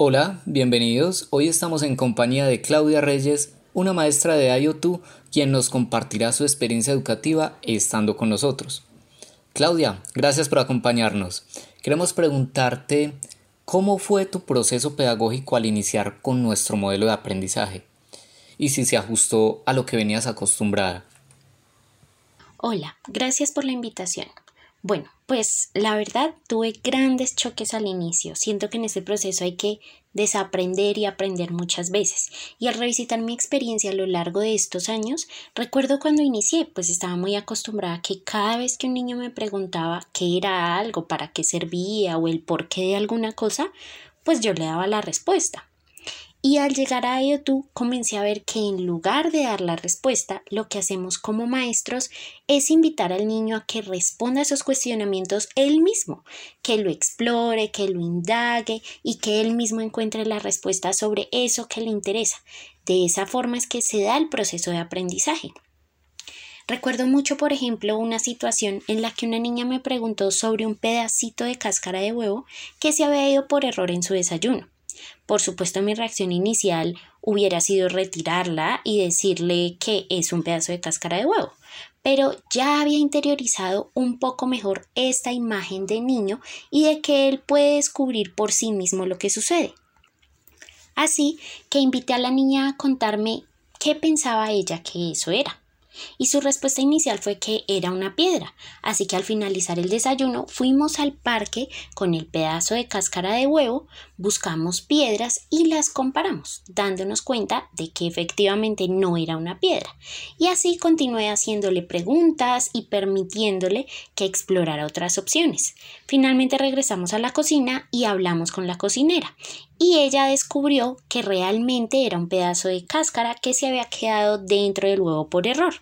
Hola, bienvenidos. Hoy estamos en compañía de Claudia Reyes, una maestra de IO2, quien nos compartirá su experiencia educativa estando con nosotros. Claudia, gracias por acompañarnos. Queremos preguntarte cómo fue tu proceso pedagógico al iniciar con nuestro modelo de aprendizaje y si se ajustó a lo que venías acostumbrada. Hola, gracias por la invitación. Bueno, pues la verdad tuve grandes choques al inicio. Siento que en ese proceso hay que desaprender y aprender muchas veces. Y al revisitar mi experiencia a lo largo de estos años, recuerdo cuando inicié, pues estaba muy acostumbrada a que cada vez que un niño me preguntaba qué era algo, para qué servía o el porqué de alguna cosa, pues yo le daba la respuesta. Y al llegar a tú comencé a ver que en lugar de dar la respuesta, lo que hacemos como maestros es invitar al niño a que responda a esos cuestionamientos él mismo, que lo explore, que lo indague y que él mismo encuentre la respuesta sobre eso que le interesa. De esa forma es que se da el proceso de aprendizaje. Recuerdo mucho, por ejemplo, una situación en la que una niña me preguntó sobre un pedacito de cáscara de huevo que se había ido por error en su desayuno. Por supuesto, mi reacción inicial hubiera sido retirarla y decirle que es un pedazo de cáscara de huevo, pero ya había interiorizado un poco mejor esta imagen de niño y de que él puede descubrir por sí mismo lo que sucede. Así que invité a la niña a contarme qué pensaba ella que eso era y su respuesta inicial fue que era una piedra, así que al finalizar el desayuno fuimos al parque con el pedazo de cáscara de huevo, buscamos piedras y las comparamos, dándonos cuenta de que efectivamente no era una piedra. Y así continué haciéndole preguntas y permitiéndole que explorara otras opciones. Finalmente regresamos a la cocina y hablamos con la cocinera y ella descubrió que realmente era un pedazo de cáscara que se había quedado dentro del huevo por error.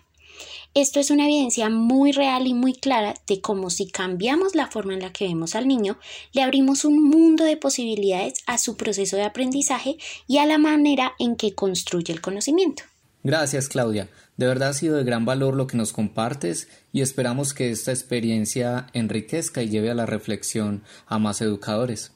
Esto es una evidencia muy real y muy clara de cómo si cambiamos la forma en la que vemos al niño, le abrimos un mundo de posibilidades a su proceso de aprendizaje y a la manera en que construye el conocimiento. Gracias, Claudia. De verdad ha sido de gran valor lo que nos compartes y esperamos que esta experiencia enriquezca y lleve a la reflexión a más educadores.